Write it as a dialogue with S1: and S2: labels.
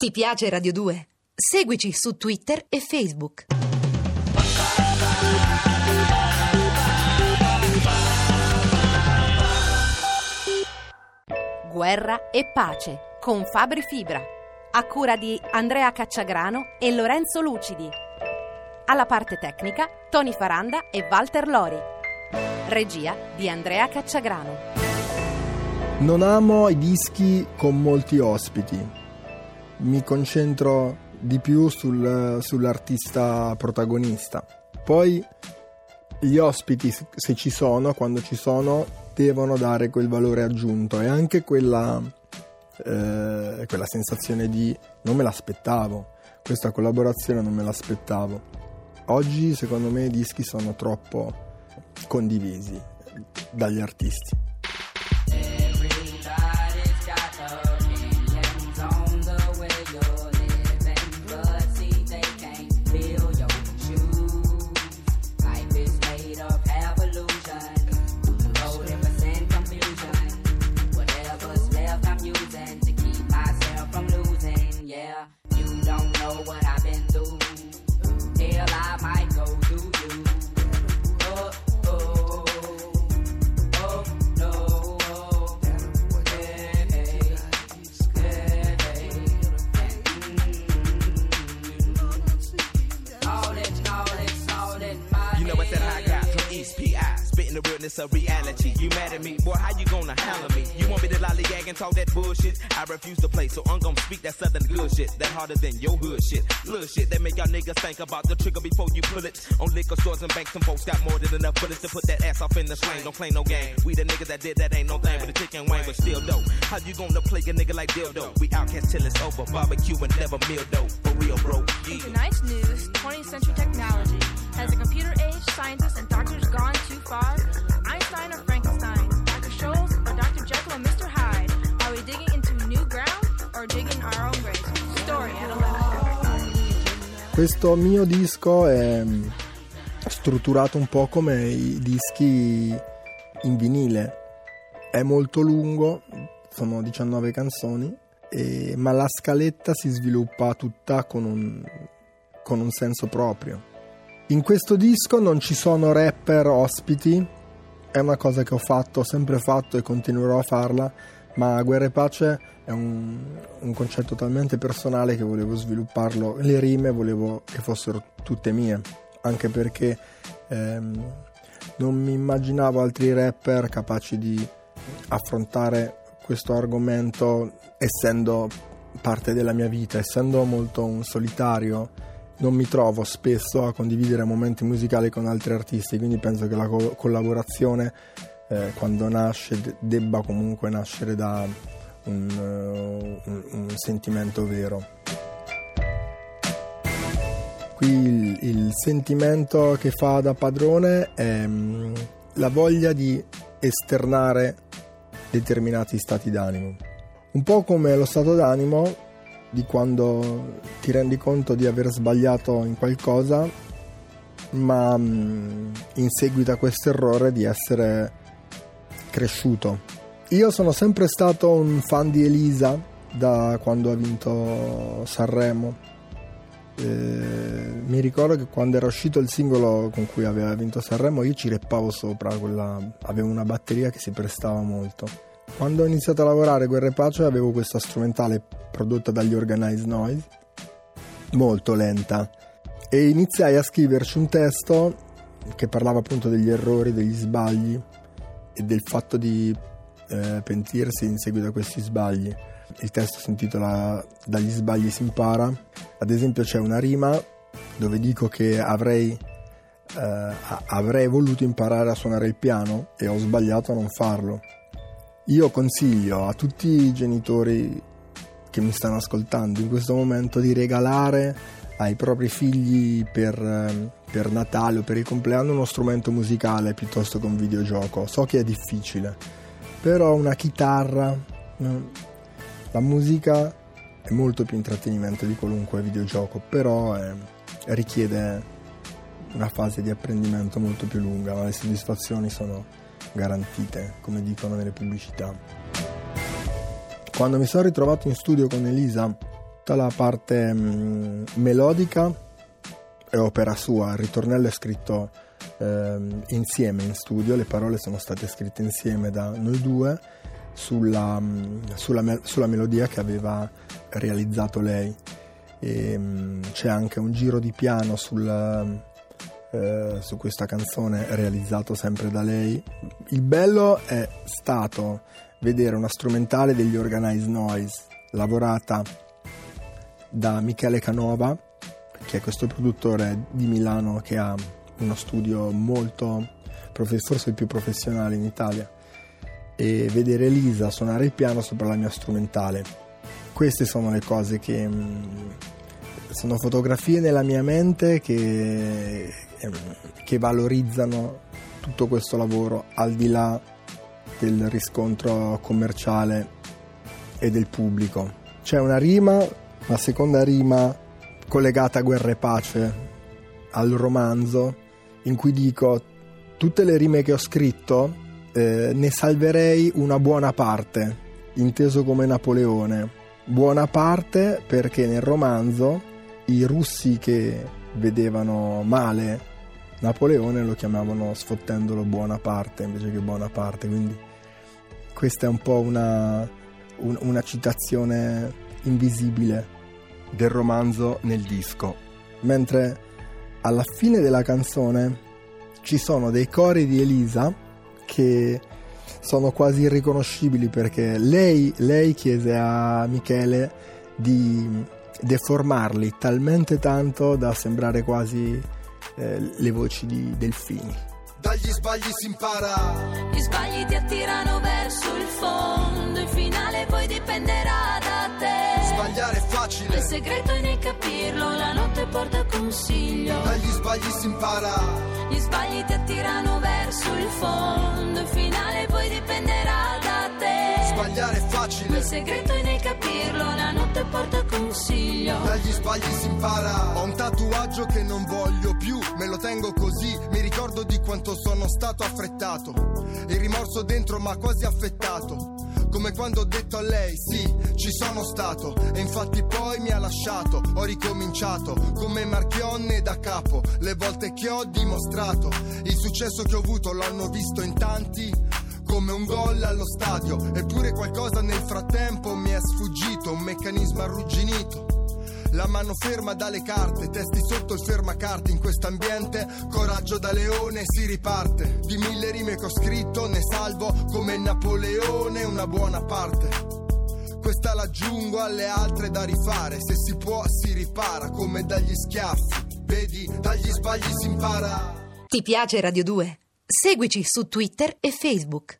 S1: Ti piace Radio 2? Seguici su Twitter e Facebook.
S2: Guerra e pace con Fabri Fibra. A cura di Andrea Cacciagrano e Lorenzo Lucidi. Alla parte tecnica Tony Faranda e Walter Lori. Regia di Andrea Cacciagrano.
S3: Non amo i dischi con molti ospiti mi concentro di più sul, sull'artista protagonista. Poi gli ospiti, se ci sono, quando ci sono, devono dare quel valore aggiunto e anche quella, eh, quella sensazione di non me l'aspettavo, questa collaborazione non me l'aspettavo. Oggi secondo me i dischi sono troppo condivisi dagli artisti.
S4: It's a reality. You mad at me, boy, how you gonna handle me? You want me to lollygag and talk that bullshit? I refuse to play, so I'm gonna speak that southern good shit. That harder than your hood shit. Little shit that make y'all niggas think about the trigger before you pull it. On liquor stores and banks, some folks got more than enough bullets to put that ass off in the slang. Don't claim no game. We the niggas that did that ain't no thing, but the chicken wang, but still dope. How you gonna play a nigga like dildo? We outcast till it's over. Barbecue and never meal dough. For real, bro.
S5: Yeah. Tonight's news, 20th century technology. Has a computer age scientist and doctors gone too far? Einstein or Frankenstein? Dr. Scholl's or Dr. Jekyll and Mr. Hyde? Are we digging into new ground or digging our own graves? Story at 11.
S3: Questo mio disco è strutturato un po' come i dischi in vinile. È molto lungo, sono 19 canzoni, e, ma la scaletta si sviluppa tutta con un, con un senso proprio. In questo disco non ci sono rapper ospiti, è una cosa che ho fatto, ho sempre fatto e continuerò a farla, ma Guerra e Pace è un, un, concetto talmente personale che volevo svilupparlo, le rime volevo che fossero tutte mie, anche perché ehm, non mi immaginavo altri rapper capaci di affrontare questo argomento essendo parte della mia vita, essendo molto un solitario non mi trovo spesso a condividere momenti musicali con altri artisti, quindi penso che la co- collaborazione eh, quando nasce debba comunque nascere da un, uh, un, un sentimento vero. Qui il, il, sentimento che fa da padrone è um, la voglia di esternare determinati stati d'animo. Un po' come lo stato d'animo di quando ti rendi conto di aver sbagliato in qualcosa, ma mm, in seguito a questo errore di essere cresciuto. Io sono sempre stato un fan di Elisa da quando ha vinto Sanremo. Eh, mi ricordo che quando era uscito il singolo con cui aveva vinto Sanremo io ci reppavo sopra, quella, avevo una batteria che si prestava molto quando ho iniziato a lavorare Guerra e Pace avevo questa strumentale prodotta dagli Organized Noise, molto lenta, e iniziai a scriverci un testo che parlava appunto degli errori, degli sbagli e del fatto di eh, pentirsi in seguito a questi sbagli. Il testo si intitola Dagli sbagli si impara. Ad esempio c'è una rima dove dico che avrei, eh, avrei voluto imparare a suonare il piano e ho sbagliato a non farlo. Io consiglio a tutti i genitori che mi stanno ascoltando in questo momento di regalare ai propri figli per, per, Natale o per il compleanno uno strumento musicale piuttosto che un videogioco. So che è difficile, però una chitarra, la musica è molto più intrattenimento di qualunque videogioco, però è, richiede una fase di apprendimento molto più lunga, ma le soddisfazioni sono garantite, come dicono nelle pubblicità. Quando mi sono ritrovato in studio con Elisa tutta la parte mh, melodica è opera sua, il ritornello è scritto ehm, insieme in studio, le parole sono state scritte insieme da noi due sulla, sulla, me- sulla melodia che aveva realizzato lei. E, mh, c'è anche un giro di piano sul, eh, su questa canzone realizzato sempre da lei. Il bello è stato vedere una strumentale degli Organized Noise lavorata da Michele Canova, che è questo produttore di Milano che ha uno studio molto, forse il più professionale in Italia, e vedere Elisa suonare il piano sopra la mia strumentale. Queste sono le cose che mm, sono fotografie nella mia mente che, che valorizzano tutto questo lavoro al di là del riscontro commerciale e del pubblico. C'è una rima, la seconda rima collegata a Guerra e Pace, al romanzo, in cui dico tutte le rime che ho scritto eh, ne salverei una buona parte, inteso come Napoleone. Buona parte perché nel romanzo i russi che vedevano male Napoleone lo chiamavano sfottendolo buona parte invece che buona parte, quindi questa è un po' una, un, una citazione invisibile del romanzo nel disco. Mentre alla fine della canzone ci sono dei cori di Elisa che sono quasi irriconoscibili perché lei, lei chiese a Michele di deformarli talmente tanto da sembrare quasi eh, le voci di delfini.
S6: Dagli sbagli si impara.
S7: Gli sbagli ti attirano verso il fondo, il finale poi dipenderà da te.
S6: Sbagliare è facile.
S7: Il segreto è nel capirlo, la notte porta consiglio.
S6: Dagli sbagli si impara.
S7: Gli sbagli ti attirano verso il fondo, il finale poi dipenderà da te.
S6: Sbagliare è facile.
S7: Il segreto è porta consiglio.
S6: Dagli sbagli si impara. Ho un tatuaggio che non voglio più, me lo tengo così. Mi ricordo di quanto sono stato affrettato. Il rimorso dentro m'ha quasi affettato. Come quando ho detto a lei, sì, ci sono stato. E infatti poi mi ha lasciato. Ho ricominciato come Marchionne da capo. Le volte che ho dimostrato. Il successo che ho avuto l'hanno visto in tanti come un gol allo stadio. Eppure qualcosa nel frattempo mi è sfuggito, un meccanismo arrugginito. La mano ferma dalle carte, testi sotto il fermacarte in quest'ambiente, coraggio da leone si riparte. Di mille rime che ho scritto ne salvo come Napoleone una buona parte. Questa l'aggiungo alle altre da rifare, se si può si ripara come dagli schiaffi. Vedi, dagli sbagli si impara.
S1: Ti piace Radio 2? Seguici su Twitter e Facebook.